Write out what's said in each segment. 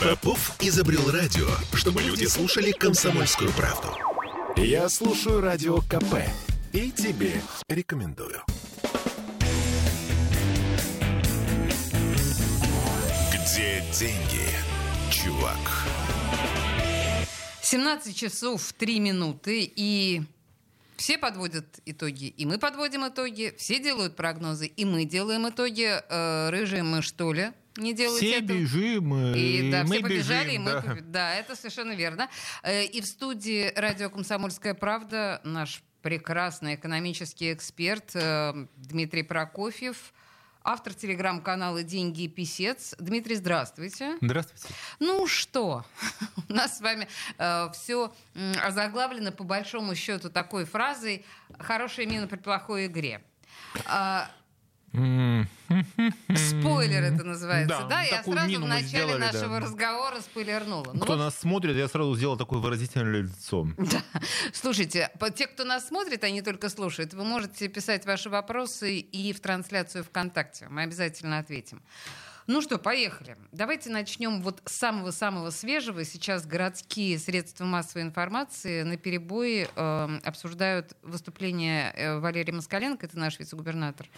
Попов изобрел радио, чтобы люди слушали комсомольскую правду. Я слушаю радио КП и тебе рекомендую. Где деньги, чувак? 17 часов 3 минуты и все подводят итоги, и мы подводим итоги, все делают прогнозы, и мы делаем итоги. Э, рыжие мы, что ли, не делайте все этого. бежим, и, и да, мы все побежали, бежим, и мы да. побе- да, это совершенно верно. Э, И в студии радио «Комсомольская правда» наш прекрасный экономический эксперт э, Дмитрий Прокофьев, автор телеграм-канала «Деньги и писец». Дмитрий, здравствуйте. Здравствуйте. Ну что, у нас с вами все озаглавлено по большому счету такой фразой «хорошая мина при плохой игре». А, Спойлер это называется, Да, да? Я сразу в начале сделали, да. нашего разговора спойлернула. Ну Кто вот, нас смотрит, я сразу сделал такое выразительное лицо. Слушайте, по- те, кто нас смотрит, они только слушают. Вы можете писать ваши вопросы и в трансляцию ВКонтакте. Мы обязательно ответим. Ну что, поехали. Давайте начнем вот с самого-самого свежего. Сейчас городские средства массовой информации на перебои обсуждают выступление э, Валерия Москаленко, это наш вице-губернатор,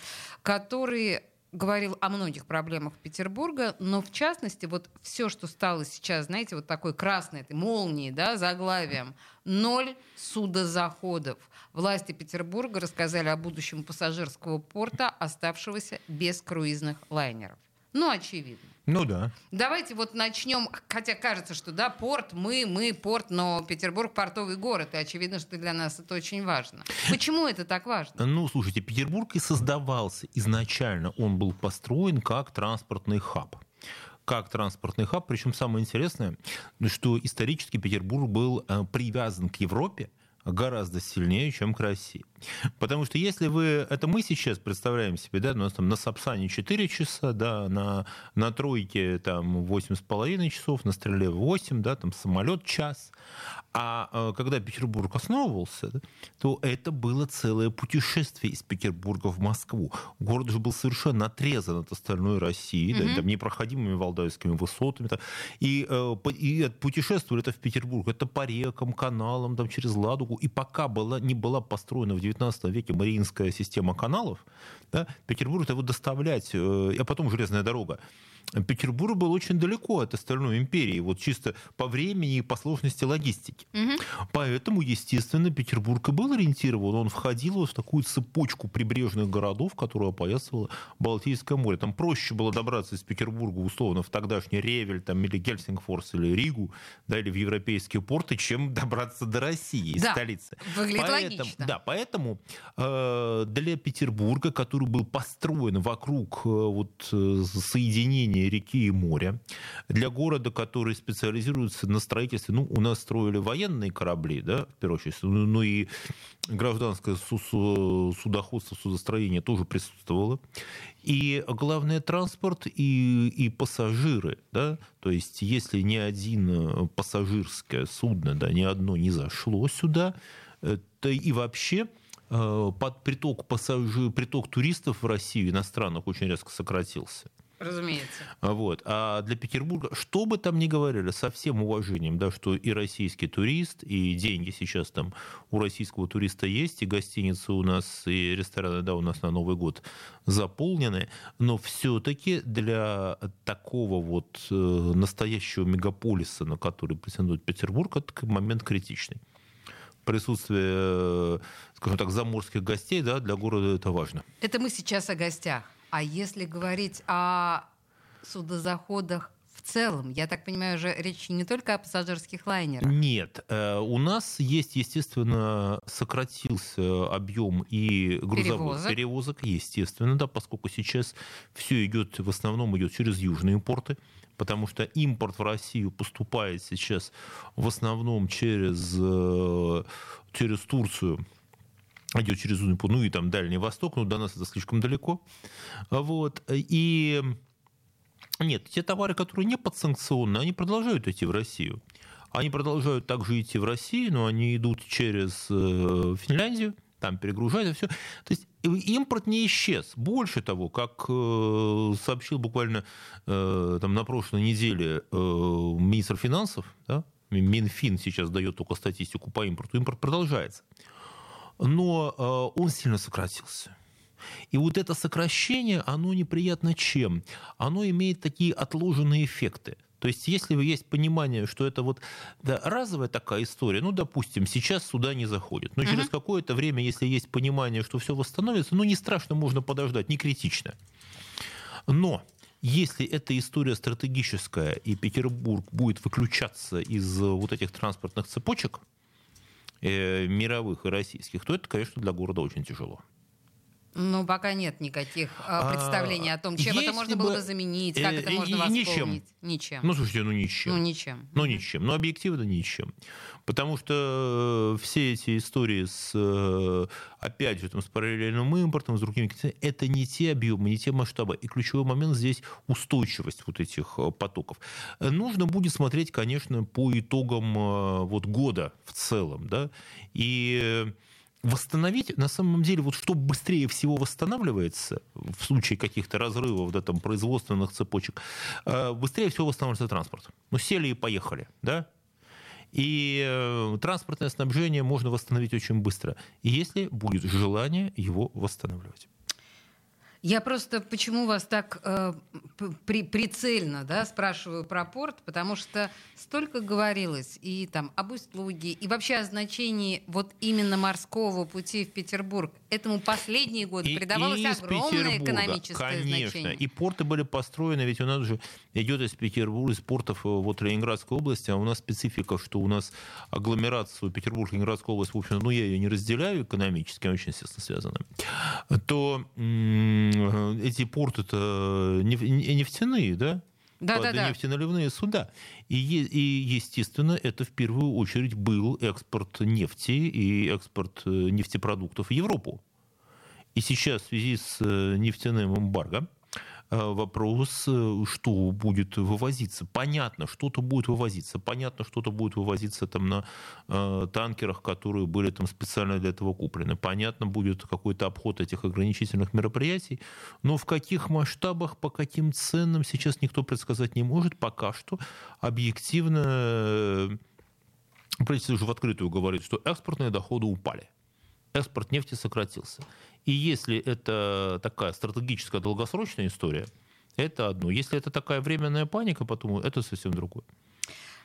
который говорил о многих проблемах Петербурга, но в частности вот все, что стало сейчас, знаете, вот такой красной этой молнией, да, заглавием, ноль судозаходов. Власти Петербурга рассказали о будущем пассажирского порта, оставшегося без круизных лайнеров. Ну, очевидно. Ну да. Давайте вот начнем, хотя кажется, что да, порт, мы, мы, порт, но Петербург портовый город, и очевидно, что для нас это очень важно. Почему это так важно? Ну, слушайте, Петербург и создавался изначально. Он был построен как транспортный хаб как транспортный хаб. Причем самое интересное, что исторически Петербург был э, привязан к Европе гораздо сильнее, чем к России. Потому что если вы... Это мы сейчас представляем себе, да, у нас там на Сапсане 4 часа, да, на, на тройке там 8,5 часов, на стреле 8, да, там самолет час. А э, когда Петербург основывался, да, то это было целое путешествие из Петербурга в Москву. Город же был совершенно отрезан от остальной России, да, там непроходимыми Валдайскими высотами. да. и, э, и путешествовали это в Петербург. Это по рекам, каналам, там, через Ладогу. И пока была, не была построена в XIX веке Мариинская система каналов, да, Петербург его доставлять, э, а потом железная дорога. Петербург был очень далеко от остальной империи, вот чисто по времени и по сложности логистики. Поэтому, естественно, Петербург и был ориентирован, он входил вот в такую цепочку прибрежных городов, которую опоясывало Балтийское море. Там проще было добраться из Петербурга, условно, в тогдашний Ревель там, или Гельсингфорс, или Ригу, да, или в европейские порты, чем добраться до России, Да, столицы. выглядит Поэтому- логично. Да, поэтому э, для Петербурга, который был построен вокруг э, вот, э, соединения реки и моря, для города, который специализируется на строительстве, ну, у нас строили военные корабли, да, в первую очередь, ну, ну и гражданское су- су- судоходство, судостроение тоже присутствовало. И главное, транспорт и, и пассажиры, да, то есть если ни один э, пассажирское судно, да, ни одно не зашло сюда, э, то и вообще э, под приток пассажиров, приток туристов в Россию иностранных очень резко сократился. Разумеется. Вот. А для Петербурга, что бы там ни говорили, со всем уважением, да, что и российский турист, и деньги сейчас там у российского туриста есть, и гостиницы у нас, и рестораны, да, у нас на Новый год заполнены, но все-таки для такого вот э, настоящего мегаполиса, на который претендует Петербург, это момент критичный. Присутствие, э, скажем так, заморских гостей, да, для города это важно. Это мы сейчас о гостях. А если говорить о судозаходах в целом, я так понимаю, уже речь не только о пассажирских лайнерах. Нет, э, у нас есть, естественно, сократился объем и грузовых Перевозок. перевозок, естественно, да, поскольку сейчас все идет, в основном идет через южные порты, потому что импорт в Россию поступает сейчас в основном через, э, через Турцию, идет через порт, ну и там Дальний Восток, но до нас это слишком далеко. Вот. И нет, те товары, которые не подсанкционные, они продолжают идти в Россию. Они продолжают также идти в Россию, но они идут через э, Финляндию, там перегружать, и все. То есть импорт не исчез. Больше того, как э, сообщил буквально э, там, на прошлой неделе министр финансов, да, Минфин сейчас дает только статистику по импорту, импорт продолжается. Но он сильно сократился. И вот это сокращение, оно неприятно чем? Оно имеет такие отложенные эффекты. То есть, если есть понимание, что это вот да, разовая такая история, ну, допустим, сейчас сюда не заходит, но uh-huh. через какое-то время, если есть понимание, что все восстановится, ну, не страшно, можно подождать, не критично. Но если эта история стратегическая, и Петербург будет выключаться из вот этих транспортных цепочек, э, мировых и российских, то это, конечно, для города очень тяжело. Ну, пока нет никаких а, представлений о том, чем это можно бы, было бы заменить, как э, это можно восполнить. Ничем. Ничем. Ну, слушайте, ну ничем. Ну, ничем. Ну, ничем. Ну, объективно ничем. Потому что э, все эти истории с, э, опять же, там, с параллельным импортом, с другими это не те объемы, не те масштабы. И ключевой момент здесь устойчивость вот этих потоков. Нужно будет смотреть, конечно, по итогам вот года в целом, да, и восстановить, на самом деле, вот что быстрее всего восстанавливается в случае каких-то разрывов, да, там, производственных цепочек, э, быстрее всего восстанавливается транспорт. Ну, сели и поехали, да? И э, транспортное снабжение можно восстановить очень быстро, если будет желание его восстанавливать. Я просто почему вас так э, при, прицельно да, спрашиваю про порт, потому что столько говорилось и там об услуге, и вообще о значении вот именно морского пути в Петербург. Этому последние годы и, придавалось и огромное экономическое конечно. значение. И порты были построены, ведь у нас же идет из Петербурга, из портов э, вот Ленинградской области, а у нас специфика, что у нас агломерацию Петербург-Ленинградская область, в общем, ну я ее не разделяю экономически, очень, естественно, связаны, то Э, эти порты-то нефтяные, да? Да, да, да. нефтеналивные суда. И, и, естественно, это в первую очередь был экспорт нефти и экспорт э, нефтепродуктов в Европу. И сейчас в связи с э, нефтяным эмбарго вопрос, э, что будет вывозиться. Понятно, что-то будет вывозиться. Понятно, что-то будет вывозиться там на э, танкерах, которые были там специально для этого куплены. Понятно, будет какой-то обход этих ограничительных мероприятий. Но в каких масштабах, по каким ценам сейчас никто предсказать не может. Пока что объективно э, правительство уже в открытую говорит, что экспортные доходы упали. Экспорт нефти сократился. И если это такая стратегическая долгосрочная история, это одно. Если это такая временная паника, потом это совсем другое.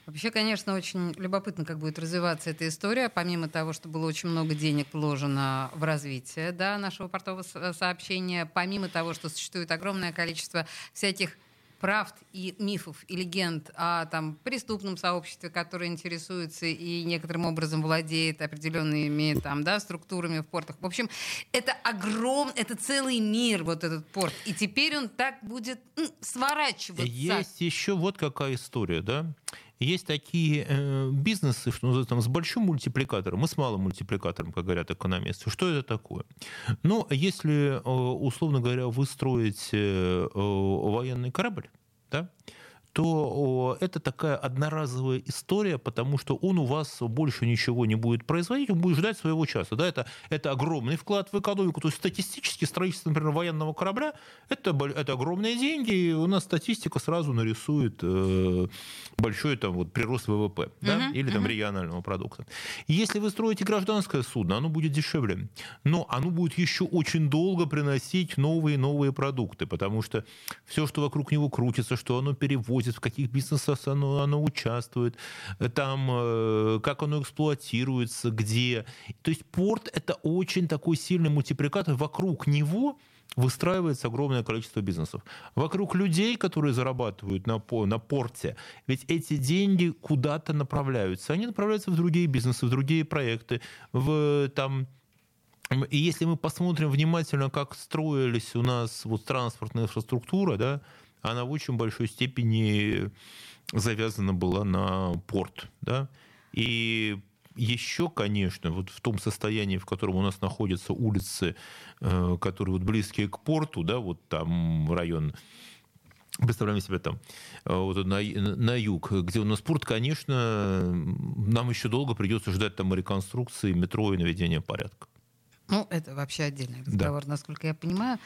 Вообще, конечно, очень любопытно, как будет развиваться эта история, помимо того, что было очень много денег вложено в развитие да, нашего портового сообщения, помимо того, что существует огромное количество всяких правд и мифов и легенд о там, преступном сообществе, которое интересуется и некоторым образом владеет определенными там, да, структурами в портах. В общем, это огромный, это целый мир, вот этот порт. И теперь он так будет м, сворачиваться. Есть еще вот какая история, да? Есть такие э, бизнесы, что называется, там, с большим мультипликатором и с малым мультипликатором, как говорят экономисты. Что это такое? Ну, если, э, условно говоря, вы строите э, военный корабль, да, то это такая одноразовая история, потому что он у вас больше ничего не будет производить, он будет ждать своего часа. Да? Это, это огромный вклад в экономику. То есть статистически строительство, например, военного корабля это, это огромные деньги, и у нас статистика сразу нарисует э, большой там, вот, прирост ВВП да? uh-huh, или там, uh-huh. регионального продукта. Если вы строите гражданское судно, оно будет дешевле, но оно будет еще очень долго приносить новые и новые продукты, потому что все, что вокруг него крутится, что оно перевозит, происходит, в каких бизнесах оно, оно участвует, там, э, как оно эксплуатируется, где. То есть порт — это очень такой сильный мультипликатор. Вокруг него выстраивается огромное количество бизнесов. Вокруг людей, которые зарабатывают на, на порте, ведь эти деньги куда-то направляются. Они направляются в другие бизнесы, в другие проекты, в там, и если мы посмотрим внимательно, как строились у нас вот транспортная инфраструктура, да, она в очень большой степени завязана была на порт. Да? И еще, конечно, вот в том состоянии, в котором у нас находятся улицы, э, которые вот близкие к порту, да, вот там район Представляем себе там э, вот на, на юг, где у нас порт, конечно, нам еще долго придется ждать там реконструкции метро и наведения порядка. Ну, это вообще отдельный разговор, да. насколько я понимаю.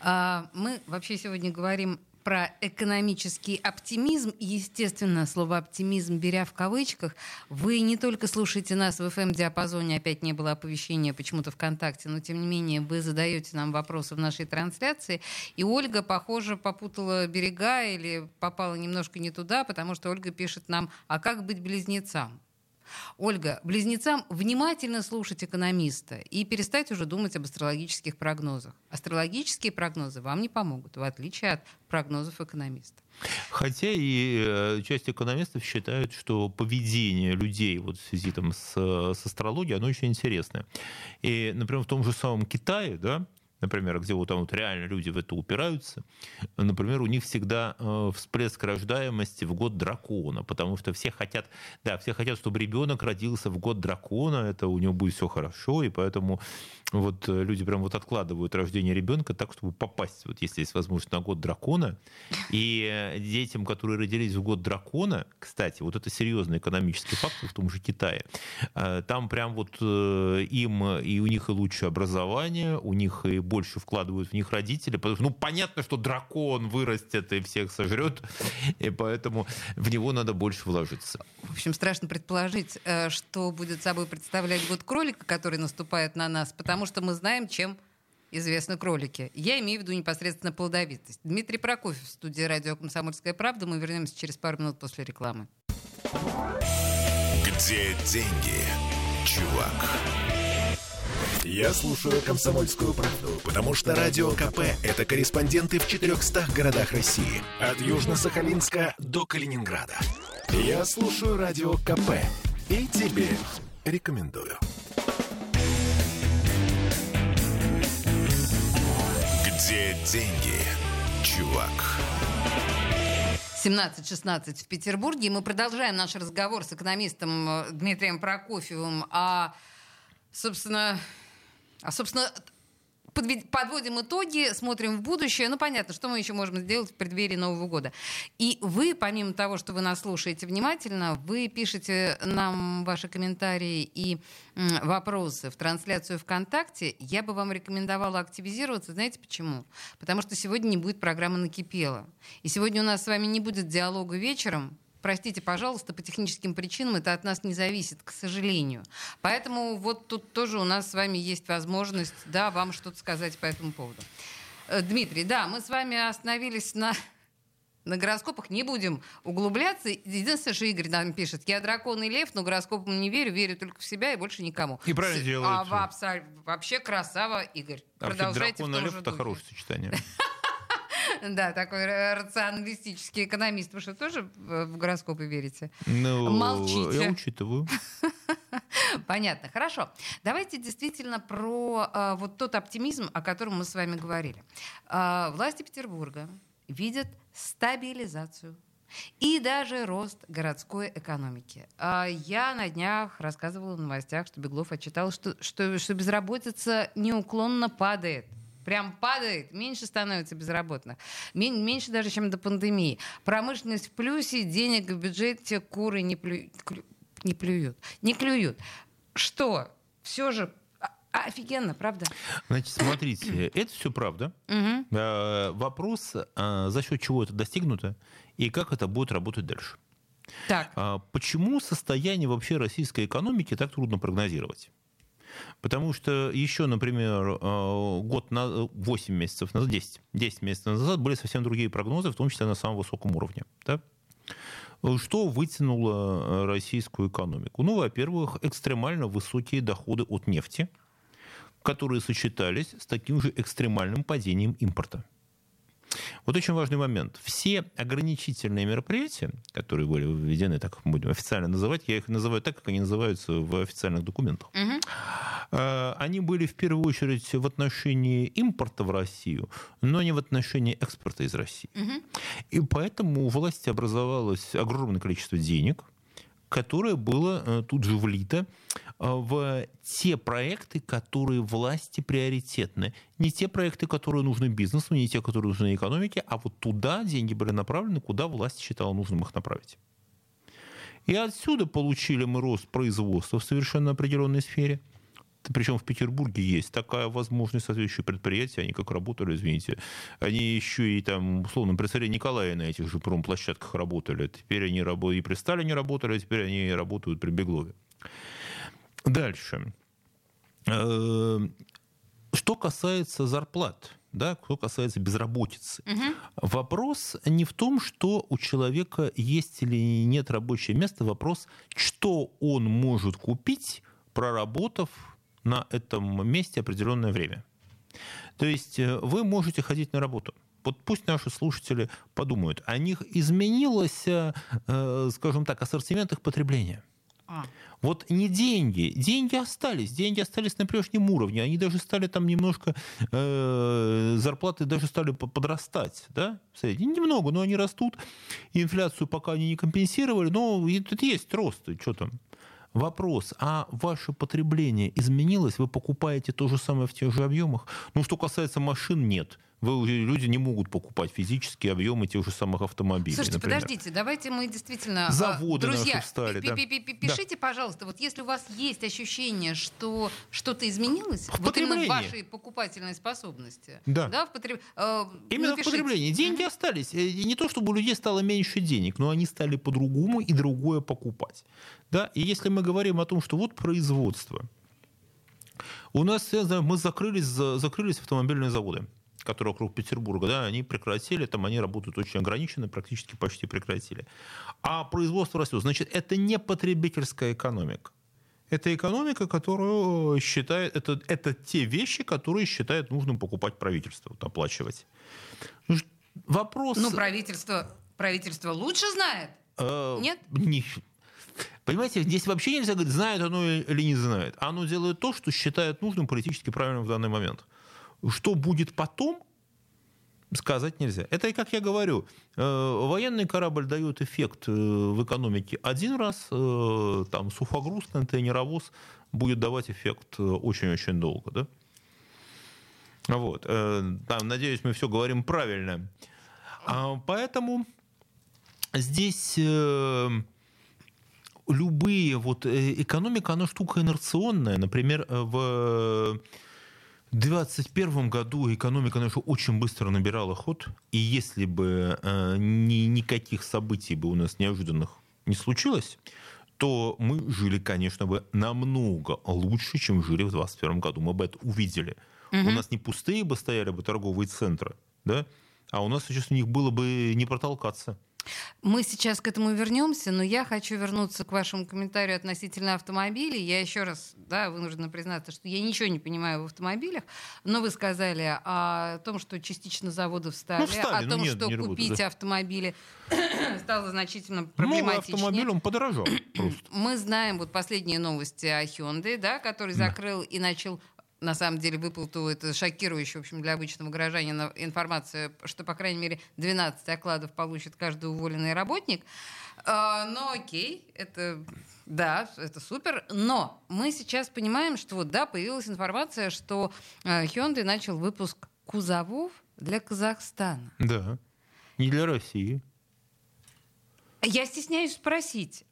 А, мы вообще сегодня говорим про экономический оптимизм. Естественно, слово «оптимизм» беря в кавычках, вы не только слушаете нас в FM-диапазоне, опять не было оповещения почему-то ВКонтакте, но, тем не менее, вы задаете нам вопросы в нашей трансляции. И Ольга, похоже, попутала берега или попала немножко не туда, потому что Ольга пишет нам, а как быть близнецам? Ольга, близнецам внимательно слушать экономиста и перестать уже думать об астрологических прогнозах. Астрологические прогнозы вам не помогут, в отличие от прогнозов экономиста. Хотя и э, часть экономистов считают, что поведение людей вот в связи там, с, с астрологией, оно очень интересное. И, например, в том же самом Китае, да, например, где вот там вот реально люди в это упираются, например, у них всегда э, всплеск рождаемости в год дракона, потому что все хотят, да, все хотят, чтобы ребенок родился в год дракона, это у него будет все хорошо, и поэтому вот э, люди прям вот откладывают рождение ребенка так, чтобы попасть, вот если есть возможность, на год дракона. И э, детям, которые родились в год дракона, кстати, вот это серьезный экономический фактор в том же Китае, там прям вот им и у них и лучшее образование, у них и больше вкладывают в них родители, потому что, ну, понятно, что дракон вырастет и всех сожрет, и поэтому в него надо больше вложиться. В общем, страшно предположить, э, что будет собой представлять год кролика, который наступает на нас, потому что мы знаем, чем известны кролики. Я имею в виду непосредственно плодовитость. Дмитрий Прокофьев в студии радио «Комсомольская правда». Мы вернемся через пару минут после рекламы. Где деньги, чувак? Я слушаю «Комсомольскую правду», потому что «Радио КП» — это корреспонденты в 400 городах России. От Южно-Сахалинска до Калининграда. Я слушаю «Радио КП» и тебе рекомендую. Где деньги, чувак? 17-16 в Петербурге. Мы продолжаем наш разговор с экономистом э, Дмитрием Прокофьевым о, собственно, а, собственно, подводим итоги, смотрим в будущее. Ну, понятно, что мы еще можем сделать в преддверии Нового года. И вы, помимо того, что вы нас слушаете внимательно, вы пишете нам ваши комментарии и вопросы в трансляцию ВКонтакте. Я бы вам рекомендовала активизироваться. Знаете почему? Потому что сегодня не будет программы «Накипело». И сегодня у нас с вами не будет диалога вечером, простите, пожалуйста, по техническим причинам это от нас не зависит, к сожалению. Поэтому вот тут тоже у нас с вами есть возможность, да, вам что-то сказать по этому поводу. Э, Дмитрий, да, мы с вами остановились на на гороскопах не будем углубляться. Единственное, что Игорь нам пишет, я дракон и лев, но гороскопам не верю, верю только в себя и больше никому. И правильно делаете. А, вообще красава, Игорь. А Продолжайте дракон и лев — это хорошее сочетание. Да, такой рационалистический экономист. Вы что, тоже в гороскопы верите? Ну, Молчите. Я учитываю. Понятно, хорошо. Давайте действительно про э, вот тот оптимизм, о котором мы с вами говорили. Э, власти Петербурга видят стабилизацию и даже рост городской экономики. А я на днях рассказывала в новостях, что Беглов отчитал, что, что, что безработица неуклонно падает прям падает, меньше становится безработных. Меньше даже, чем до пандемии. Промышленность в плюсе, денег в бюджете куры не, плю... не плюют. Не клюют. Что? Все же Офигенно, правда? Значит, смотрите, это все правда. Угу. Вопрос, а, за счет чего это достигнуто и как это будет работать дальше. Так. А, почему состояние вообще российской экономики так трудно прогнозировать? Потому что еще, например, э, год на 8 месяцев назад, 10, 10 месяцев назад были совсем другие прогнозы, в том числе на самом высоком уровне. Да? Что вытянуло российскую экономику? Ну, во-первых, экстремально высокие доходы от нефти, которые сочетались с таким же экстремальным падением импорта. Вот очень важный момент. Все ограничительные мероприятия, которые были введены, так будем официально называть, я их называю так, как они называются в официальных документах, угу. они были в первую очередь в отношении импорта в Россию, но не в отношении экспорта из России. Угу. И поэтому у власти образовалось огромное количество денег – которое было э, тут же влито в те проекты, которые власти приоритетны. Не те проекты, которые нужны бизнесу, не те, которые нужны экономике, а вот туда деньги были направлены, куда власть считала нужным их направить. И отсюда получили мы рост производства в совершенно определенной сфере, Причем в Петербурге есть такая возможность, соответствующие предприятия, они как работали, извините, они еще и там, условно, при царе Николае на этих же промплощадках работали. Теперь они и при Сталине работали, а теперь они работают при Беглове. Дальше. Э, что касается зарплат, да, что касается безработицы. Угу. Вопрос не в том, что у человека есть или нет рабочее место, вопрос, что он может купить, проработав на этом месте определенное время. То есть э, вы можете ходить на работу. Вот пусть наши слушатели подумают, о них изменилось, э, скажем так, ассортимент их потребления. А. Вот не деньги, деньги остались, деньги остались на прежнем уровне, они даже стали там немножко, э, зарплаты даже стали подрастать, да, немного, но они растут, инфляцию пока они не компенсировали, но тут есть рост, что там. Вопрос, а ваше потребление изменилось? Вы покупаете то же самое в тех же объемах? Ну, что касается машин, нет. Вы, люди не могут покупать физические объемы тех же самых автомобилей. Слушайте, например. подождите, давайте мы действительно... Заводы Друзья, наши встали, да. пишите, да. пожалуйста, вот если у вас есть ощущение, что что-то изменилось, в вот именно в вашей покупательной способности. Да. да в потреб... э, именно напишите. в потреблении. Деньги mm-hmm. остались. Э, и не то, чтобы у людей стало меньше денег, но они стали по-другому и другое покупать. Да? И если мы говорим о том, что вот производство, у нас мы закрылись, закрылись автомобильные заводы которые вокруг Петербурга, да, они прекратили, там они работают очень ограниченно, практически почти прекратили. А производство растет. Значит, это не потребительская экономика. Это экономика, которую считает, это, это те вещи, которые считает нужным покупать правительство, вот, оплачивать. Вопрос... Ну, правительство, правительство лучше знает? Э, Нет? Не, Понимаете, здесь вообще нельзя говорить, знает оно или не знает. Оно делает то, что считает нужным политически правильным в данный момент. Что будет потом, сказать нельзя. Это, как я говорю, э, военный корабль дает эффект э, в экономике один раз, э, там сухогруз, контейнеровоз будет давать эффект очень-очень долго. Да? Вот. Там, надеюсь, мы все говорим правильно. А, поэтому здесь любые вот экономика, она штука инерционная. Например, в 2021 году экономика наша очень быстро набирала ход, и если бы э, ни, никаких событий бы у нас неожиданных не случилось, то мы жили, конечно, бы намного лучше, чем жили в 2021 году. Мы бы это увидели. Угу. У нас не пустые бы стояли бы торговые центры, да, а у нас сейчас у них было бы не протолкаться. Мы сейчас к этому вернемся, но я хочу вернуться к вашему комментарию относительно автомобилей. Я еще раз да, вынуждена признаться, что я ничего не понимаю в автомобилях, но вы сказали о том, что частично заводы встали, ну, встали о том, нет, что купить да. автомобили стало значительно проблематичнее. Новый автомобиль, он подорожал просто. Мы знаем вот последние новости о Hyundai, да, который закрыл да. и начал на самом деле выплату, это шокирующая, в общем, для обычного гражданина информация, что, по крайней мере, 12 окладов получит каждый уволенный работник. А, ну, окей, это, да, это супер. Но мы сейчас понимаем, что, вот, да, появилась информация, что а, Hyundai начал выпуск кузовов для Казахстана. Да, не для России. Я стесняюсь спросить,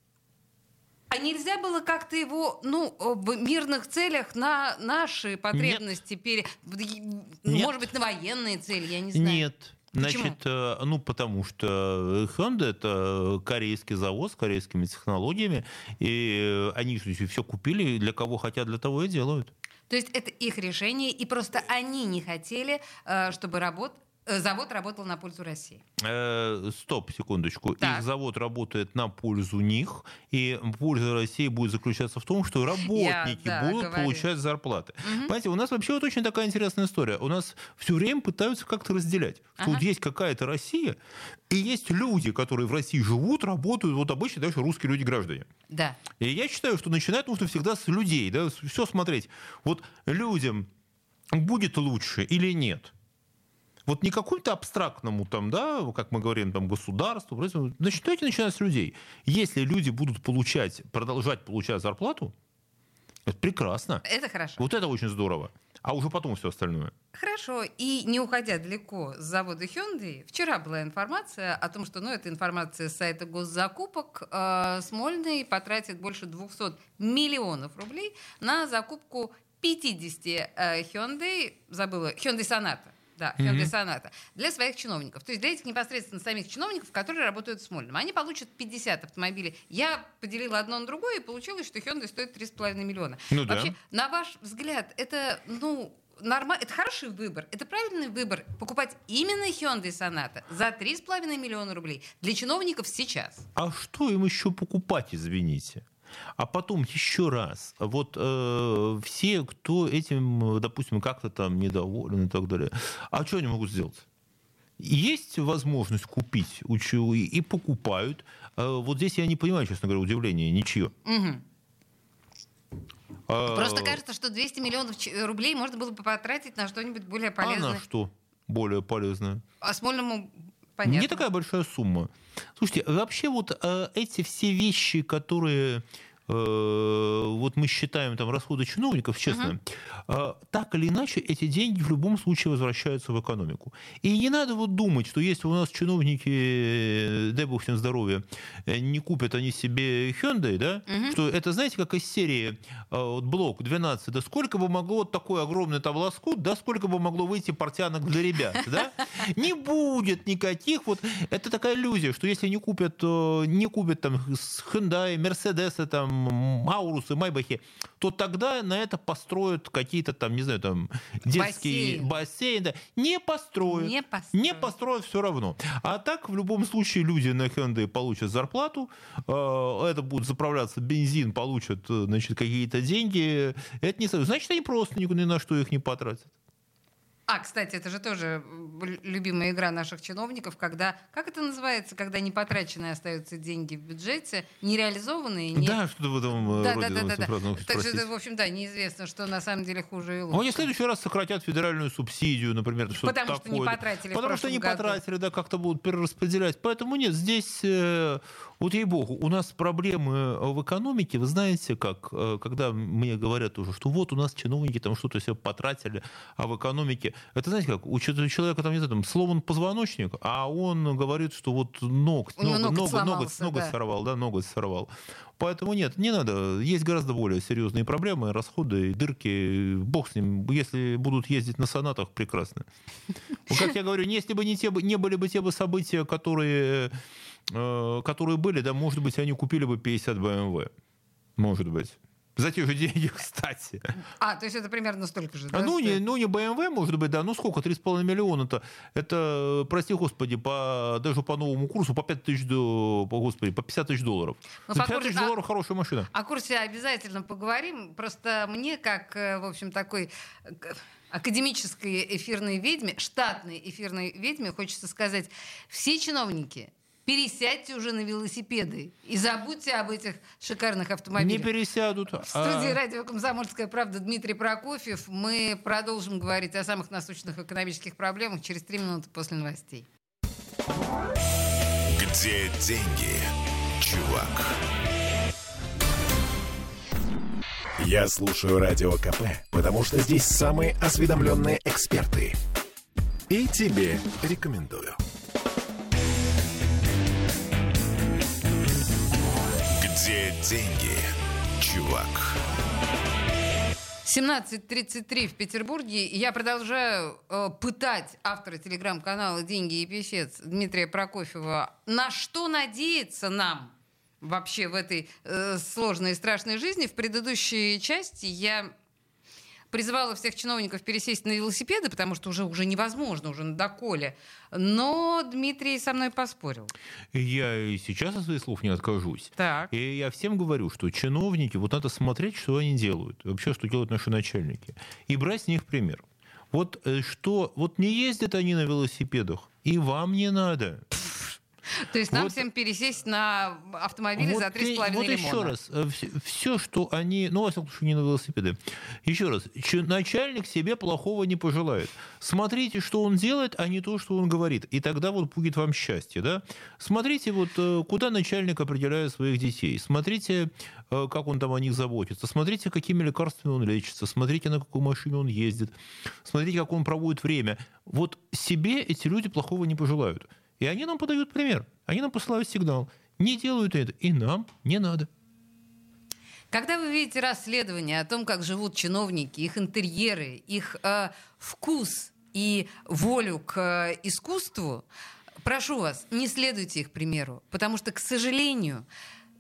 а нельзя было как-то его, ну, в мирных целях на наши потребности, Нет. пере... Нет. может быть, на военные цели, я не знаю. Нет. Значит, Почему? Э, ну, потому что Hyundai — это корейский завод с корейскими технологиями, и они все купили, для кого хотят, для того и делают. То есть это их решение, и просто они не хотели, э, чтобы работ Э, завод работал на пользу России. Э, стоп, секундочку. Так. Их завод работает на пользу них, и польза России будет заключаться в том, что работники Я, да, будут говорю. получать зарплаты. Угу. Понимаете, у нас вообще вот очень такая интересная история. У нас все время пытаются как-то разделять. Что ага. вот есть какая-то Россия, и есть люди, которые в России живут, работают, вот обычно даже русские люди-граждане. Да. И я считаю, что начинать нужно всегда с людей, да, все смотреть. Вот людям будет лучше или нет – вот не какому-то абстрактному, там, да, как мы говорим, там, государству. Значит, давайте начинать с людей. Если люди будут получать, продолжать получать зарплату, это прекрасно. Это хорошо. Вот это очень здорово. А уже потом все остальное. Хорошо. И не уходя далеко с завода Hyundai, вчера была информация о том, что, ну, это информация с сайта госзакупок, э, Смольный потратит больше 200 миллионов рублей на закупку 50 э, Hyundai, забыла, Hyundai Sonata. Да, Hyundai Мгм. Sonata. Для своих чиновников. То есть для этих непосредственно самих чиновников, которые работают в Смольном. Они получат 50 автомобилей. Я поделила одно на другое, и получилось, что Hyundai стоит 3,5 миллиона. Ну да. Вообще, на ваш взгляд, это, ну, нормально, это хороший выбор. Это правильный выбор покупать именно Hyundai Sonata за 3,5 миллиона рублей для чиновников сейчас. А что им еще покупать, извините? А потом еще раз, вот э, все, кто этим, допустим, как-то там недоволен и так далее, а что они могут сделать? Есть возможность купить учу и, и покупают. Э, вот здесь я не понимаю, честно говоря, удивления ничье. Мгм. А, Просто кажется, что 200 миллионов рублей можно было бы потратить на что-нибудь более а полезное. на что более полезное? А Смольному понятно. Не такая большая сумма. Слушайте, вообще вот э, эти все вещи, которые вот мы считаем там расходы чиновников, честно, э, так или иначе эти деньги в любом случае возвращаются в экономику. И не надо вот думать, что если у нас чиновники, э, дай бог всем здоровья, э, не купят они себе Hyundai, да, что это, знаете, как из серии э, вот блок 12, да сколько бы могло вот такой огромный там лоскут, да, сколько бы могло выйти портянок для ребят, да? Не будет никаких вот, это такая иллюзия, что если не купят, э, не купят там Hyundai, Мерседесы, там, Аурусы, Майбахи, то тогда на это построят какие-то там, не знаю, там, детские Бассейн. бассейны. Не построят. Не построят. Не построят все равно. А так, в любом случае, люди на Hyundai получат зарплату, э, это будет заправляться бензин, получат, э, значит, какие-то деньги. Это не значит, они просто ни на что их не потратят. А, кстати, это же тоже любимая игра наших чиновников, когда, как это называется, когда непотраченные остаются деньги в бюджете, нереализованные, не... Да, что-то в этом э, да, роде. да, да, да, да. ну, Так что, в общем, да, неизвестно, что на самом деле хуже и лучше. Они в следующий раз сократят федеральную субсидию, например, что Потому что не потратили Потому что не году. потратили, да, как-то будут перераспределять. Поэтому нет, здесь, э, вот ей-богу, у нас проблемы в экономике, вы знаете, как, э, когда мне говорят уже, что вот у нас чиновники там что-то себе потратили, а в экономике, это знаете как, у человека там, не знаю, там сломан позвоночник, а он говорит, что вот У него ноготь, ноготь сломался, ноготь, да. сорвал, да, ноготь сорвал. Поэтому нет, не надо. Есть гораздо более серьезные проблемы, расходы, дырки. Бог с ним. Если будут ездить на сонатах, прекрасно. Ну, Как я говорю, если бы не, те, не были бы те бы события, которые, э, которые были, да, может быть, они купили бы 50 BMW. Может быть. За те же деньги, кстати. А, то есть это примерно столько же, да? Ну, не, ну, не BMW, может быть, да. Ну, сколько? 3,5 миллиона-то. Это, прости господи, по, даже по новому курсу по 5 тысяч, до- по, господи, по 50 тысяч долларов. Ну, За по 50 тысяч долларов хорошая машина. О курсе обязательно поговорим. Просто мне, как, э, в общем, такой академической эфирной ведьме, штатной эфирной ведьме, хочется сказать, все чиновники, пересядьте уже на велосипеды и забудьте об этих шикарных Не автомобилях. пересядут. В студии а- радио «Комсомольская правда» Дмитрий Прокофьев. Мы продолжим говорить о самых насущных экономических проблемах через три минуты после новостей. Где деньги, чувак? Я слушаю Радио КП, потому что здесь самые осведомленные эксперты. И тебе рекомендую. Деньги, чувак? 17.33 в Петербурге. Я продолжаю э, пытать автора телеграм-канала «Деньги и писец» Дмитрия Прокофьева. На что надеяться нам вообще в этой э, сложной и страшной жизни? В предыдущей части я призывала всех чиновников пересесть на велосипеды, потому что уже, уже невозможно, уже на доколе. Но Дмитрий со мной поспорил. Я и сейчас от своих слов не откажусь. Так. И я всем говорю, что чиновники, вот надо смотреть, что они делают, вообще, что делают наши начальники, и брать с них пример. Вот э, что, вот не ездят они на велосипедах, и вам не надо. То есть нам Вот- всем пересесть на автомобили за 3,5 Вот лимона. еще раз, все, что они, ну, во всяком случае, не на велосипеды. Еще раз, начальник себе плохого не пожелает. Смотрите, что он делает, а не то, что он говорит. И тогда вот будет вам счастье, да? Смотрите, вот э, куда начальник определяет своих детей. Смотрите, э, как он там о них заботится. Смотрите, какими лекарствами он лечится. Смотрите, на какой машине он ездит. Смотрите, как он проводит время. Вот себе эти люди плохого не пожелают. И они нам подают пример. Они нам посылают сигнал. Не делают это, и нам не надо. Когда вы видите расследование о том, как живут чиновники, их интерьеры, их э, вкус и волю к э, искусству, прошу вас, не следуйте их примеру, потому что, к сожалению,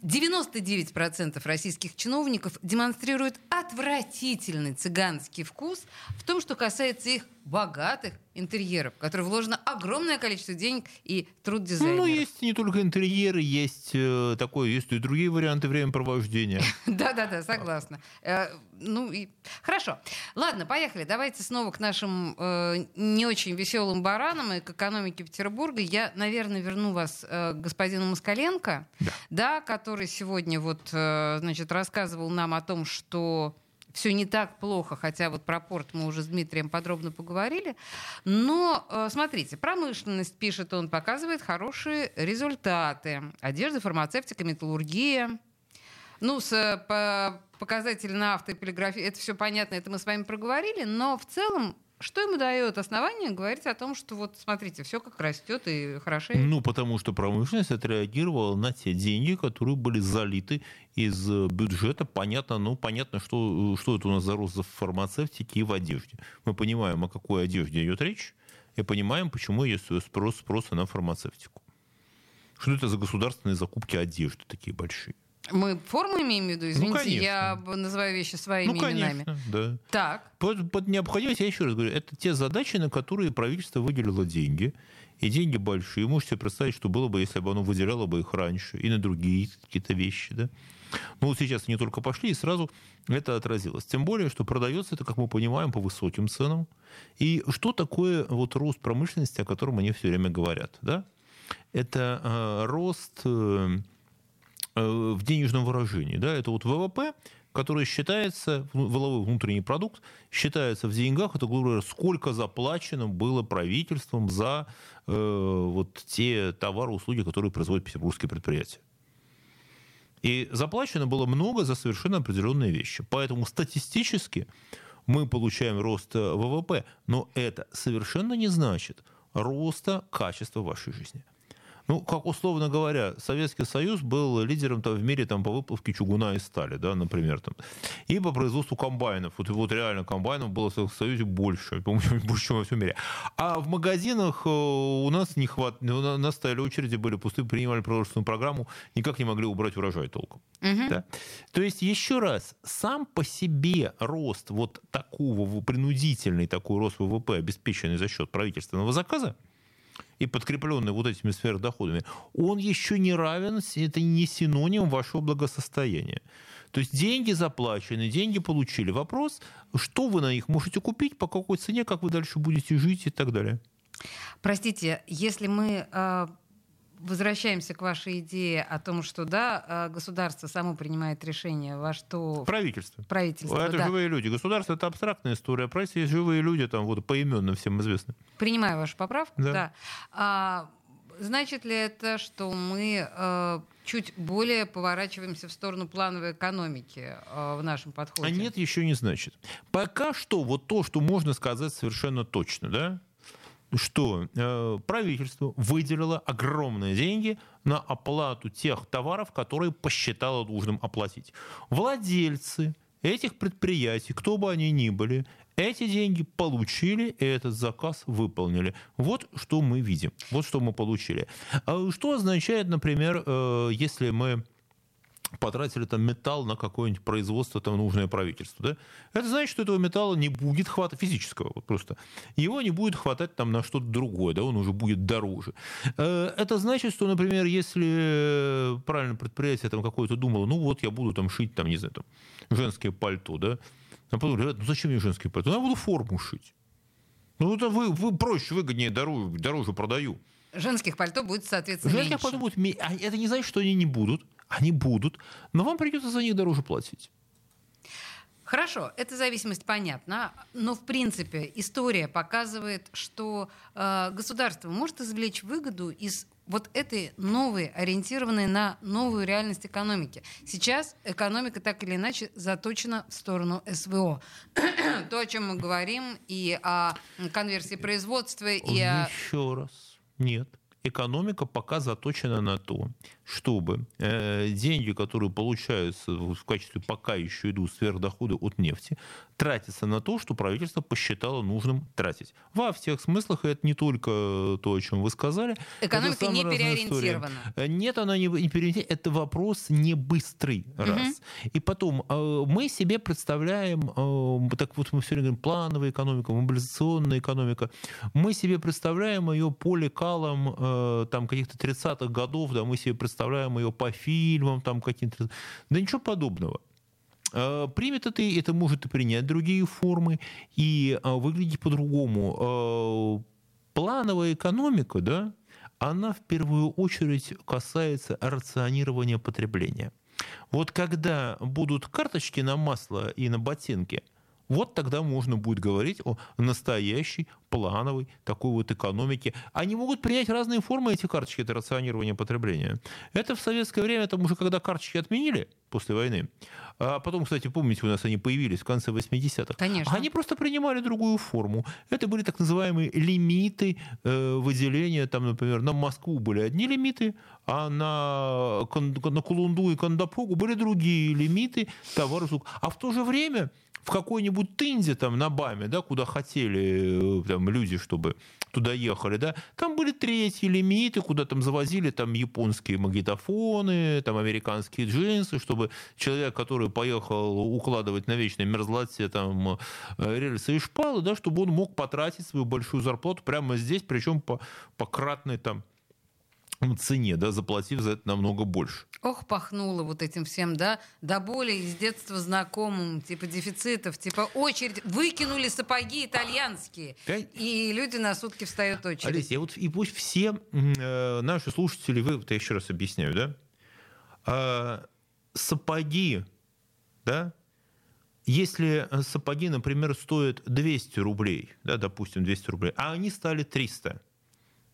99% российских чиновников демонстрируют отвратительный цыганский вкус в том, что касается их богатых интерьеров, в которые вложено огромное количество денег и труд дизайнеров. Ну, есть не только интерьеры, есть э, такое, есть и другие варианты времяпровождения. Да-да-да, согласна. Э, ну и хорошо. Ладно, поехали. Давайте снова к нашим э, не очень веселым баранам и к экономике Петербурга. Я, наверное, верну вас э, к господину Москаленко, Да. который сегодня вот, значит, рассказывал нам о том, что все не так плохо, хотя вот про порт мы уже с Дмитрием подробно поговорили. Но, э, смотрите, промышленность, пишет он, показывает хорошие результаты. Одежда, фармацевтика, металлургия. Ну, с э, по, показатель авто и полиграфии, это все понятно, это мы с вами проговорили, но в целом что ему дает основание говорить о том, что вот смотрите, все как растет и хорошеет? Ну, потому что промышленность отреагировала на те деньги, которые были залиты из э, бюджета. Понятно, ну, понятно, что, э, что это у нас за рост в фармацевтике и в одежде. Мы понимаем, о какой одежде идет речь, и понимаем, почему есть спрос, спроса на фармацевтику. Что это за государственные закупки одежды такие большие? Мы форму имеем в виду? Извините, конечно. я называю вещи своими ну, конечно, именами. да. Так, Под, под необходимость, я еще раз говорю, это те задачи, на которые правительство выделило деньги. И деньги большие. Можете себе представить, что было бы, если бы оно выделяло бы их раньше и на другие какие-то вещи. Да? Ну вот сейчас они только пошли, и сразу это отразилось. Тем более, что продается это, как мы понимаем, по высоким ценам. И что такое вот рост промышленности, о котором они все время говорят? Да? Это э, рост э, в денежном выражении. Да? Это вот ВВП, который считается, ну, валовой внутренний продукт, считается в деньгах, это, грубо говоря, сколько заплачено было правительством за э, вот те товары, услуги, которые производят петербургские предприятия. И заплачено было много за совершенно определенные вещи. Поэтому статистически мы получаем рост э, ВВП, но это совершенно не значит роста качества вашей жизни. Ну, как условно говоря, Советский Союз был лидером там, в мире там, по выплавке чугуна и стали, да, например. Там. И по производству комбайнов. Вот, вот реально комбайнов было в Советском Союзе больше, по-моему, больше, чем во всем мире. А в магазинах э, у нас не хват... у нас стояли очереди, были пустые, принимали продовольственную программу, никак не могли убрать урожай толком. Да? То есть, еще раз, сам по себе рост вот такого, принудительный такой рост ВВП, обеспеченный за счет правительственного заказа, и подкрепленный вот этими сверхдоходами, он еще не равен, это не синоним вашего благосостояния. То есть деньги заплачены, деньги получили. Вопрос, что вы на них можете купить, по какой цене, как вы дальше будете жить и так далее. простите, если мы э, возвращаемся к вашей идее о том, что да, э, государство само принимает решение, во что Правительство. правительство Это да, живые люди. Государство это абстрактная история. Правительство есть живые люди, там вот поименно всем известны. Принимаю вашу поправку, Да. да. А, значит ли это, что мы э, чуть более поворачиваемся в сторону плановой экономики э, в нашем подходе? А нет, еще не значит. Пока что вот то, что можно сказать совершенно точно, да, что э, правительство выделило огромные деньги на оплату тех товаров, которые посчитало нужным оплатить. Владельцы этих предприятий, кто бы они ни были, эти деньги получили и этот заказ выполнили. Вот что мы видим, вот что мы получили. А Что означает, например, э, если мы потратили там металл на какое-нибудь производство там нужное правительству, да? Это значит, что этого металла не будет хватать физического, вот просто. Его не будет хватать там на что-то другое, да, он уже будет дороже. Э, Это значит, что, например, если э, правильно предприятие там какое-то думало, ну вот я буду там шить там, не знаю, там женское пальто, да, а потом говорят, ну зачем мне женское пальто? Ну, я буду форму шить. Ну, это вы, вы проще, выгоднее, дороже, дороже продаю. Женских пальто будет, соответственно, Женских меньше. пальто будет а Это не значит, что они не будут. Они будут, но вам придется за них дороже платить. Хорошо, эта зависимость понятна, но в принципе история показывает, что э, государство может извлечь выгоду из вот этой новой, ориентированной на новую реальность экономики. Сейчас экономика так или иначе заточена в сторону СВО. То, о чем мы говорим, и о конверсии производства, и о... Еще раз. Нет. Экономика пока заточена на то, чтобы э, деньги, которые получаются в качестве пока еще идут сверхдоходы от нефти, тратятся на то, что правительство посчитало нужным тратить. Во всех смыслах, и это не только то, о чем вы сказали. Экономика не переориентирована. История. Нет, она не, не переориентирована. Это вопрос не быстрый, угу. раз. И потом, э, мы себе представляем, э, так вот мы все время говорим, плановая экономика, мобилизационная экономика, мы себе представляем ее по лекалам э, там каких-то 30-х годов, да, мы себе представляем ее по фильмам там каким-то. Да ничего подобного. Э, примет это, это может и принять другие формы и э, выглядеть по-другому. Э, плановая экономика, да, она в первую очередь касается рационирования потребления. Вот когда будут карточки на масло и на ботинки – вот тогда можно будет говорить о настоящей плановой такой вот экономике. Они могут принять разные формы, эти карточки, это рационирование потребления. Это в советское время, там уже когда карточки отменили после войны, а потом, кстати, помните, у нас они появились в конце 80-х. Конечно. Они просто принимали другую форму. Это были так называемые лимиты э, выделения. Там, например, на Москву были одни лимиты, а на, на Кулунду и Кандапогу были другие лимиты товаров. А в то же время в какой-нибудь Тынде, там, на Баме, да, куда хотели э, там, люди, чтобы туда ехали, да, там были третьи лимиты, куда там завозили там японские магнитофоны, там американские джинсы, чтобы человек, который поехал укладывать на вечной мерзлоте там э, рельсы и шпалы, да, чтобы он мог потратить свою большую зарплату прямо здесь, причем по, по кратной там цене, да, заплатив за это намного больше. Ох, пахнуло вот этим всем, да, до боли из детства знакомым, типа дефицитов, типа очередь, выкинули сапоги итальянские, Пять... и люди на сутки встают очередь. Олеся, я вот, и пусть все э, наши слушатели, вы, вот я еще раз объясняю, да, э, сапоги, да, если сапоги, например, стоят 200 рублей, да, допустим, 200 рублей, а они стали 300,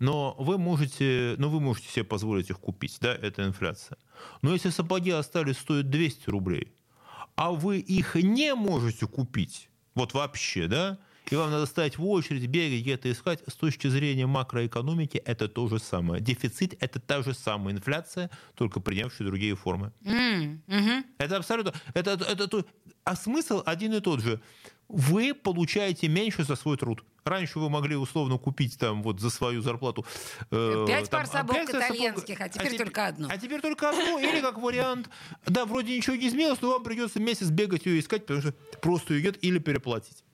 но вы можете, но вы можете себе позволить их купить, да, это инфляция. Но если сапоги остались стоить 200 рублей, а вы их не можете купить, вот вообще, да, и вам надо стоять в очередь, бегать, где-то искать, с точки зрения макроэкономики это то же самое. Дефицит – это та же самая инфляция, только принявшая другие формы. Mm, hmm Это абсолютно... Это, это, это, а смысл один и тот же. Вы получаете меньше за свой труд. Раньше вы могли условно купить там вот за свою зарплату... Э, пять там, пар сапог итальянских, а теперь а только одну. А теперь только одну, или как вариант, да, вроде ничего не изменилось, но вам придется месяц бегать ее искать, потому что просто ее нет, или переплатить.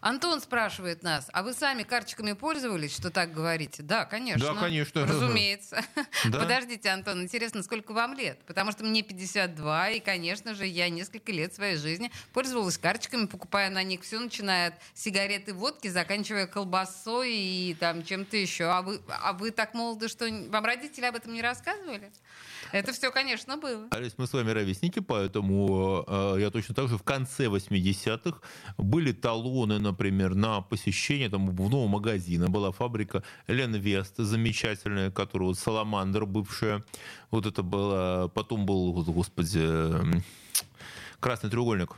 Антон спрашивает нас, а вы сами карточками пользовались, что так говорите? Да, конечно. Да, конечно. Разумеется. Да. Подождите, Антон, интересно, сколько вам лет? Потому что мне 52, и, конечно же, я несколько лет своей жизни пользовалась карточками, покупая на них все, начиная от сигареты, водки, заканчивая колбасой и там чем-то еще. А вы, а вы так молоды, что вам родители об этом не рассказывали? Это все, конечно, было. Олесь, мы с вами ровесники, поэтому э, я точно так же в конце 80-х были талоны, например, на посещение там, обувного магазина. Была фабрика Лен Вест, замечательная, которая вот Саламандр бывшая. Вот это было... Потом был, господи, красный треугольник.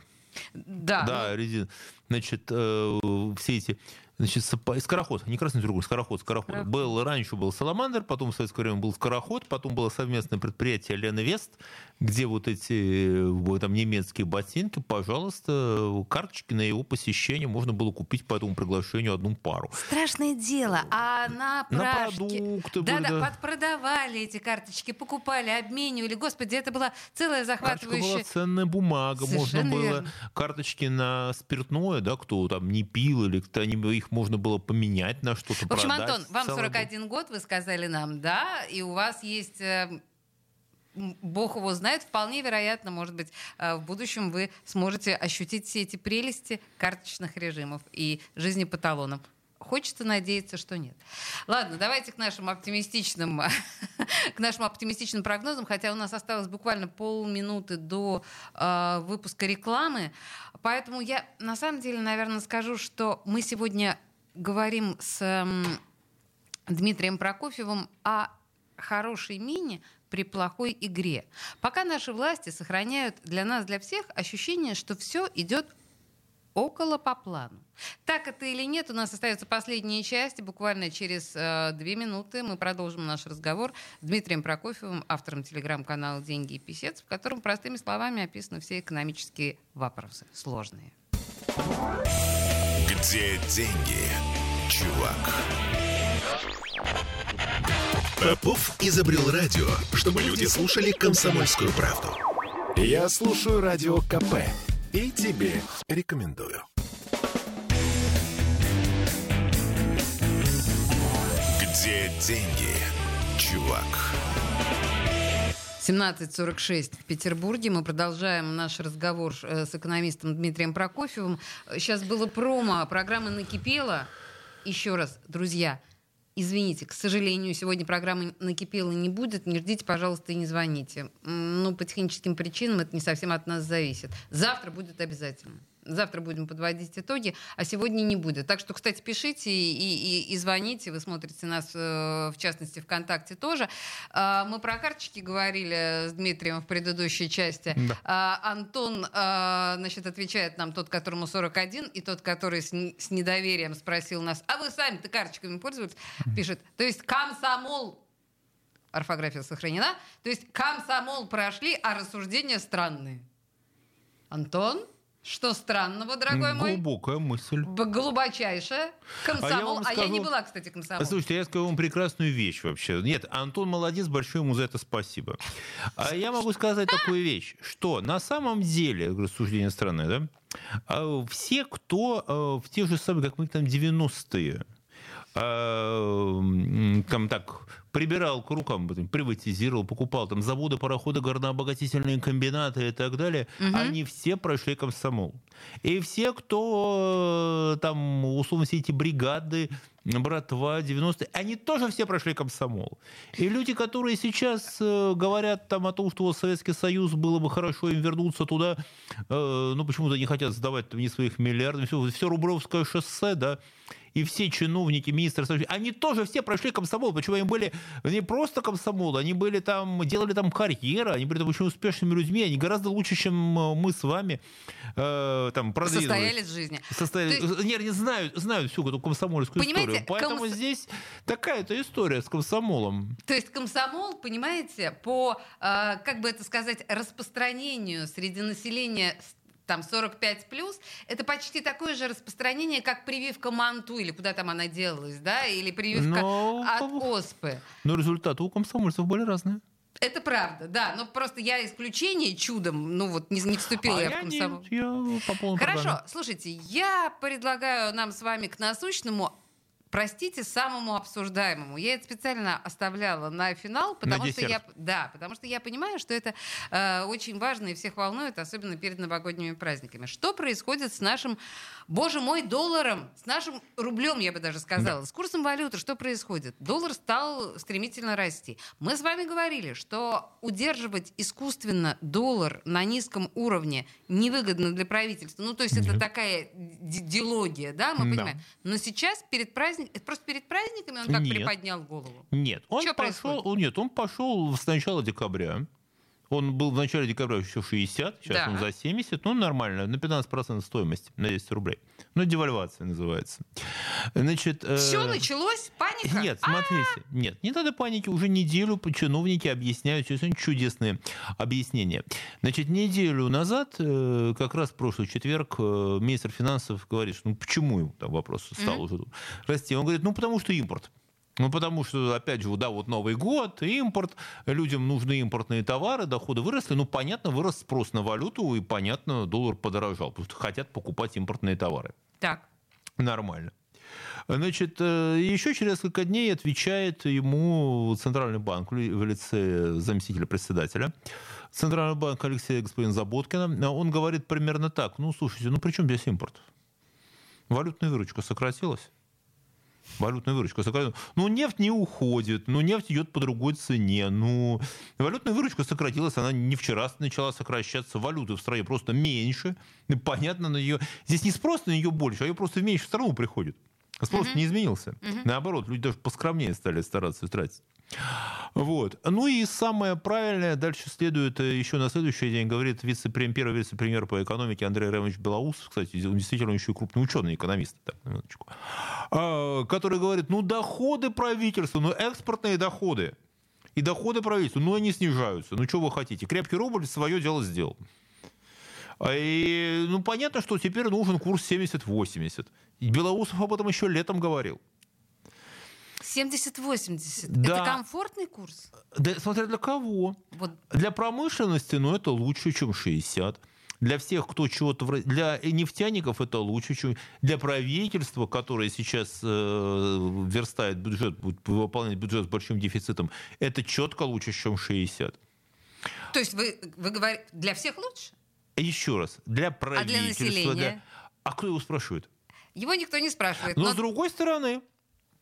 Да. Да, ну... резин. Значит, э, все эти Значит, скороход, не красный треугольник, скороход, скороход. скороход. Был, раньше был Саламандр, потом в советское время был скороход, потом было совместное предприятие Лена Вест, где вот эти там, немецкие ботинки, пожалуйста, карточки на его посещение можно было купить по этому приглашению одну пару. Страшное дело. А на прашке... На продукты да, были, да, продавали эти карточки, покупали, обменивали. Господи, это была целая захватывающая... Карточка была ценная бумага. Совершенно можно было верно. карточки на спиртное, да, кто там не пил или кто не их их можно было поменять на что-то, В общем, продать. Антон, вам 41 год, вы сказали нам, да, и у вас есть... Э, Бог его знает, вполне вероятно, может быть, э, в будущем вы сможете ощутить все эти прелести карточных режимов и жизни по талонам. Хочется надеяться, что нет. Ладно, давайте к нашим оптимистичным, к нашим оптимистичным прогнозам, хотя у нас осталось буквально полминуты до э, выпуска рекламы. Поэтому я на самом деле, наверное, скажу, что мы сегодня говорим с э, Дмитрием Прокофьевым о хорошей мине при плохой игре. Пока наши власти сохраняют для нас, для всех ощущение, что все идет около по плану. Так это или нет, у нас остается последняя часть. Буквально через э, две минуты мы продолжим наш разговор с Дмитрием Прокофьевым, автором телеграм-канала «Деньги и писец», в котором простыми словами описаны все экономические вопросы, сложные. Где деньги, чувак? Попов изобрел радио, чтобы люди слушали комсомольскую правду. Я слушаю радио КП и тебе рекомендую. Где деньги, чувак? 17.46 в Петербурге. Мы продолжаем наш разговор э, с экономистом Дмитрием Прокофьевым. Сейчас было промо, программа «Накипела». Еще раз, друзья, Извините, к сожалению, сегодня программы «Накипела» не будет. Не ждите, пожалуйста, и не звоните. Ну, по техническим причинам это не совсем от нас зависит. Завтра будет обязательно. Завтра будем подводить итоги, а сегодня не будет. Так что, кстати, пишите и, и, и звоните. Вы смотрите нас, э, в частности, ВКонтакте тоже. А, мы про карточки говорили с Дмитрием в предыдущей части. Да. А, Антон а, значит, отвечает нам, тот, которому 41, и тот, который с, с недоверием спросил нас, а вы сами-то карточками пользуетесь? Пишет, то есть комсомол орфография сохранена. То есть комсомол прошли, а рассуждения странные. Антон? Что странного, дорогой мой? Глубокая мысль. Глубочайшая. Комсомол. А я, скажу... а я не была, кстати, комсомол. Слушайте, я скажу вам прекрасную вещь вообще. Нет, Антон молодец, большое ему за это спасибо. А я могу сказать такую вещь, что на самом деле, рассуждение странное, да, а, все, кто а, в те же самые, как мы там, 90-е, а, там так прибирал к рукам, приватизировал, покупал там заводы, пароходы, горнообогатительные комбинаты и так далее, угу. они все прошли комсомол. И все, кто э, там, условно, все эти бригады, братва, 90-е, они тоже все прошли комсомол. И люди, которые сейчас э, говорят там о том, что Советский Союз было бы хорошо им вернуться туда, э, ну почему-то не хотят сдавать там, ни своих миллиардов, все, все Рубровское шоссе, да, и все чиновники, министры, они тоже все прошли комсомол, почему они были не просто комсомол, они были там, делали там карьеру, они были там очень успешными людьми, они гораздо лучше, чем э, мы с вами э, там Состоялись в жизни. Состоялись, есть... не, не знают, знают всю эту комсомольскую понимаете, историю. Поэтому комс... здесь такая-то история с комсомолом. То есть комсомол, понимаете, по, э, как бы это сказать, распространению среди населения там 45 плюс, это почти такое же распространение, как прививка манту, или куда там она делалась, да, или прививка Но... от оспы. Но результаты у комсомольцев были разные. Это правда, да. Но просто я исключение чудом, ну вот не, не вступила а я, я в комсомол. Нет, я по Хорошо, программе. слушайте, я предлагаю нам с вами к насущному простите, самому обсуждаемому. Я это специально оставляла на финал, потому на что я, да, потому что я понимаю, что это э, очень важно и всех волнует, особенно перед новогодними праздниками. Что происходит с нашим, боже мой, долларом, с нашим рублем, я бы даже сказала, да. с курсом валюты? Что происходит? Доллар стал стремительно расти. Мы с вами говорили, что удерживать искусственно доллар на низком уровне невыгодно для правительства. Ну, то есть Нет. это такая дилогия, да, мы да. понимаем. Но сейчас перед праздником это просто перед праздниками он как нет. приподнял голову? Нет, он Что пошел, происходит? нет, он пошел с начала декабря. Он был в начале декабря еще 60, сейчас да. он за 70, ну нормально, на 15% стоимости, на 10 рублей. Ну, девальвация называется. Значит, э, Все началось? Паника? Нет, смотрите, А-а-а. нет, не надо паники, уже неделю чиновники объясняют, сегодня чудесные объяснения. Значит, неделю назад, э, как раз в прошлый четверг, э, министр финансов говорит, что ну почему там вопрос стал mm-hmm. уже расти. Он говорит, ну потому что импорт. Ну, потому что, опять же, да, вот Новый год, импорт, людям нужны импортные товары, доходы выросли, ну, понятно, вырос спрос на валюту, и, понятно, доллар подорожал, потому что хотят покупать импортные товары. Так. Нормально. Значит, э, еще через несколько дней отвечает ему Центральный банк в лице заместителя председателя. Центральный банк Алексея господин Заботкина. Он говорит примерно так. Ну, слушайте, ну при чем здесь импорт? Валютная выручка сократилась валютная выручка сократилась. Ну, нефть не уходит, ну, нефть идет по другой цене. Ну, валютная выручка сократилась, она не вчера начала сокращаться. Валюты в стране просто меньше. И понятно, на ее... Здесь не спрос на нее больше, а ее просто в меньшую страну приходит. Спрос uh-huh. не изменился. Uh-huh. Наоборот, люди даже поскромнее стали стараться тратить. Вот. Ну и самое правильное дальше следует э, еще на следующий день, говорит вице-премьер, первый вице-премьер по экономике Андрей Ремович Белоус, кстати, действительно еще и крупный ученый, экономист, так, минуточку, а, который говорит, ну доходы правительства, ну экспортные доходы, и доходы правительства, ну они снижаются, ну что вы хотите, крепкий рубль свое дело сделал. А, и, ну, понятно, что теперь нужен курс 70-80. Белоусов об этом еще летом говорил. 70-80. Да. Это комфортный курс? Да, смотря для кого. Вот. Для промышленности, ну, это лучше, чем 60. Для всех, кто чего-то... Для нефтяников это лучше, чем... Для правительства, которое сейчас э, верстает бюджет, будет выполнять бюджет с большим дефицитом, это четко лучше, чем 60. То есть вы, вы говорите, для всех лучше? Еще раз, для правительства... А для населения? Для... А кто его спрашивает? Его никто не спрашивает. Но, но с другой стороны,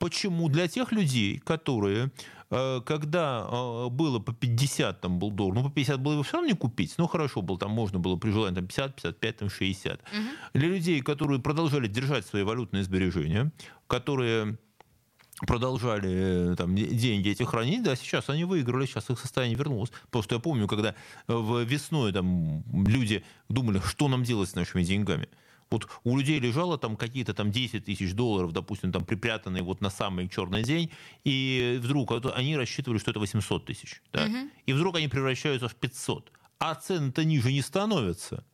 Почему? Для тех людей, которые, э, когда э, было по 50 там был доллар, ну по 50 было его все равно не купить, ну хорошо было, там можно было при желании там 50, 55, там 60. Угу. Для людей, которые продолжали держать свои валютные сбережения, которые продолжали э, там, деньги эти хранить, да, сейчас они выиграли, сейчас их состояние вернулось. Просто я помню, когда в весной там люди думали, что нам делать с нашими деньгами. Вот у людей лежало там какие-то там 10 тысяч долларов, допустим, там припрятанные вот на самый черный день, и вдруг они рассчитывали, что это 800 тысяч. Да? Угу. И вдруг они превращаются в 500. А цены-то ниже не становятся.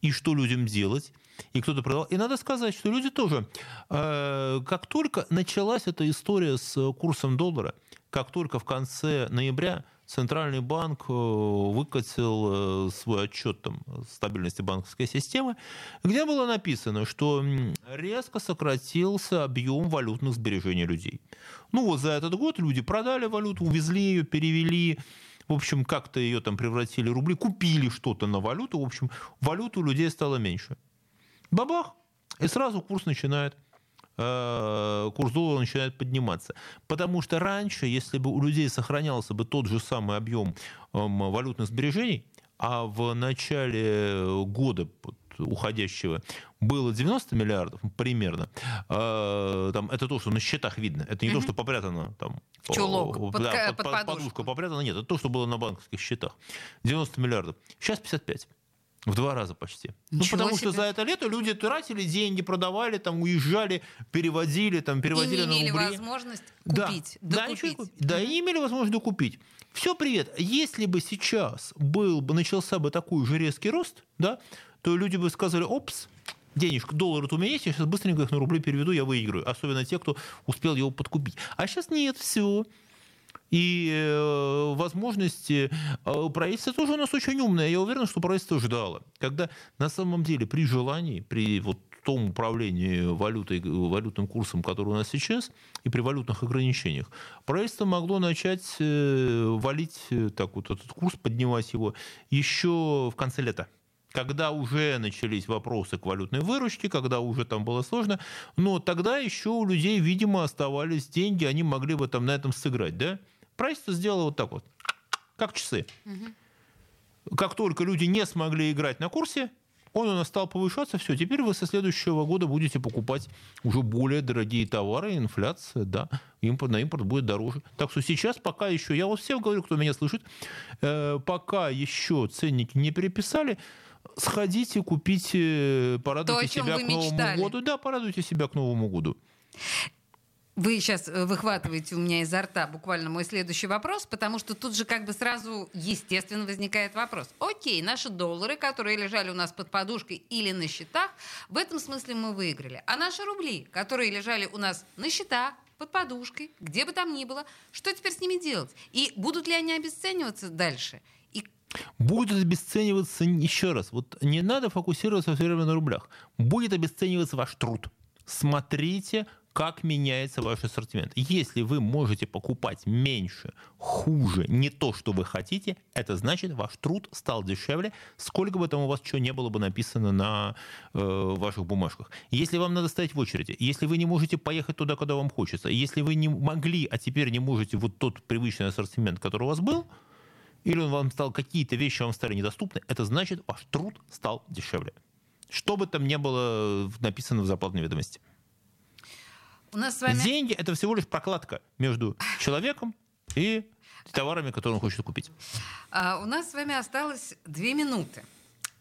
И что людям делать? И кто-то продал. И надо сказать, что люди тоже, э, как только началась эта история с курсом доллара, как только в конце ноября Центральный банк э, выкатил э, свой отчет там, стабильности банковской системы, где было написано, что резко сократился объем валютных сбережений людей. Ну вот за этот год люди продали валюту, увезли ее, перевели, в общем, как-то ее там превратили в рубли, купили что-то на валюту, в общем, валюту людей стало меньше. Бабах! И сразу курс начинает курс доллара начинает подниматься. Потому что раньше, если бы у людей сохранялся бы тот же самый объем эм, валютных сбережений, а в начале года уходящего было 90 миллиардов примерно. Э, там, это то, что на счетах видно. Это не угу. то, что попрятано там. Чулок, под, да, под, под, под подушку попрятано. Нет, это то, что было на банковских счетах. 90 миллиардов. Сейчас 55. В два раза почти. ну, потому себе. что за это лето люди тратили деньги, продавали, там, уезжали, переводили, там, переводили и не имели на возможность купить. Да, докупить. да, да и имели возможность докупить. Все, привет. Если бы сейчас был бы, начался бы такой же резкий рост, да, то люди бы сказали, опс, денежка, доллар у меня есть, я сейчас быстренько их на рубли переведу, я выиграю. Особенно те, кто успел его подкупить. А сейчас нет, все и э, возможности э, правительства тоже у нас очень умное. Я уверен, что правительство ждало. Когда на самом деле при желании, при вот том управлении валютой, валютным курсом, который у нас сейчас, и при валютных ограничениях, правительство могло начать э, валить так вот этот курс, поднимать его еще в конце лета когда уже начались вопросы к валютной выручке, когда уже там было сложно, но тогда еще у людей, видимо, оставались деньги, они могли бы там на этом сыграть, да? Правительство сделало вот так вот, как часы. Угу. Как только люди не смогли играть на курсе, он у нас стал повышаться, все, теперь вы со следующего года будете покупать уже более дорогие товары, инфляция, да, импорт, на импорт будет дороже. Так что сейчас пока еще, я вот всем говорю, кто меня слышит, э, пока еще ценники не переписали, сходите, купите, порадуйте То, себя к Новому мечтали. году. Да, порадуйте себя к Новому году. Вы сейчас э, выхватываете у меня изо рта буквально мой следующий вопрос, потому что тут же как бы сразу естественно возникает вопрос. Окей, наши доллары, которые лежали у нас под подушкой или на счетах, в этом смысле мы выиграли. А наши рубли, которые лежали у нас на счетах, под подушкой, где бы там ни было, что теперь с ними делать? И будут ли они обесцениваться дальше? Будет обесцениваться еще раз. Вот не надо фокусироваться все время на рублях. Будет обесцениваться ваш труд. Смотрите, как меняется ваш ассортимент. Если вы можете покупать меньше, хуже, не то, что вы хотите, это значит, ваш труд стал дешевле, сколько бы там у вас чего не было бы написано на э, ваших бумажках. Если вам надо стоять в очереди, если вы не можете поехать туда, куда вам хочется, если вы не могли, а теперь не можете вот тот привычный ассортимент, который у вас был, или он вам стал, какие-то вещи вам стали недоступны, это значит, ваш труд стал дешевле. Что бы там ни было написано в зарплатной ведомости. У нас с вами... Деньги – это всего лишь прокладка между человеком и товарами, которые он хочет купить. А, у нас с вами осталось две минуты.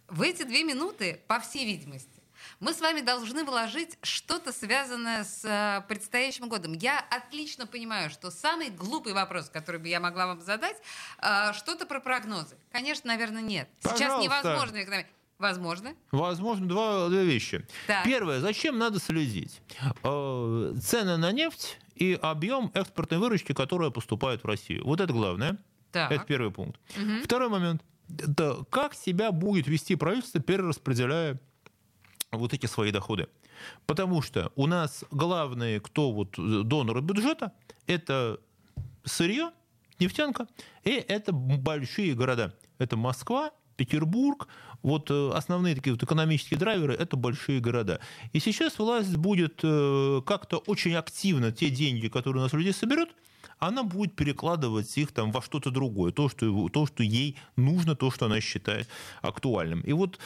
В эти две минуты, по всей видимости, мы с вами должны вложить что-то связанное с а, предстоящим годом. Я отлично понимаю, что самый глупый вопрос, который бы я могла вам задать, а, что-то про прогнозы. Конечно, наверное, нет. Сейчас Пожалуйста. невозможно экономить. Возможно. Возможно, два, две вещи. Так. Первое, зачем надо следить? Э, Цены на нефть и объем экспортной выручки, которая поступает в Россию. Вот это главное. Так. Это первый пункт. Второй момент. Это как себя будет вести правительство, перераспределяя вот эти свои доходы. Потому что у нас главные, кто вот доноры бюджета, это сырье, нефтянка, и это большие города. Это Москва, Петербург, вот э, основные такие вот экономические драйверы – это большие города. И сейчас власть будет э, как-то очень активно те деньги, которые у нас людей соберут, она будет перекладывать их там во что-то другое, то что, то, что ей нужно, то, что она считает актуальным. И вот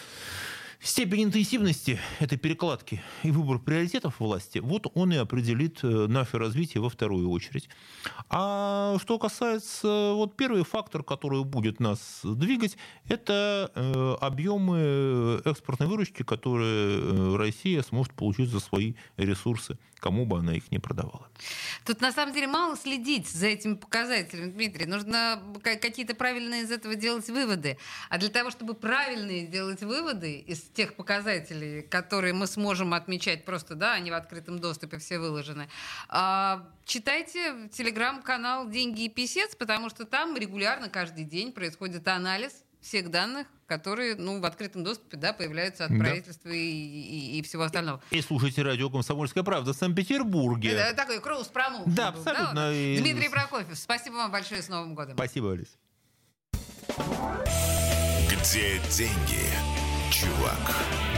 Степень интенсивности этой перекладки и выбор приоритетов власти, вот он и определит э, наше развитие во вторую очередь. А что касается, вот первый фактор, который будет нас двигать, это э, объемы экспортной выручки, которые э, Россия сможет получить за свои ресурсы, кому бы она их не продавала. Тут на самом деле мало следить за этими показателями, Дмитрий. Нужно ка- какие-то правильные из этого делать выводы. А для того, чтобы правильные делать выводы из тех показателей, которые мы сможем отмечать просто, да, они в открытом доступе все выложены, а, читайте телеграм-канал «Деньги и писец», потому что там регулярно каждый день происходит анализ всех данных, которые ну, в открытом доступе да, появляются от Да. правительства и, и- и всего остального. И слушайте радио «Комсомольская правда» в Санкт-Петербурге. Это такой кроус промоушен. Да, был, абсолютно. И- Дмитрий Прокофьев, спасибо вам большое с Новым годом. Спасибо, Алис. Где деньги, чувак?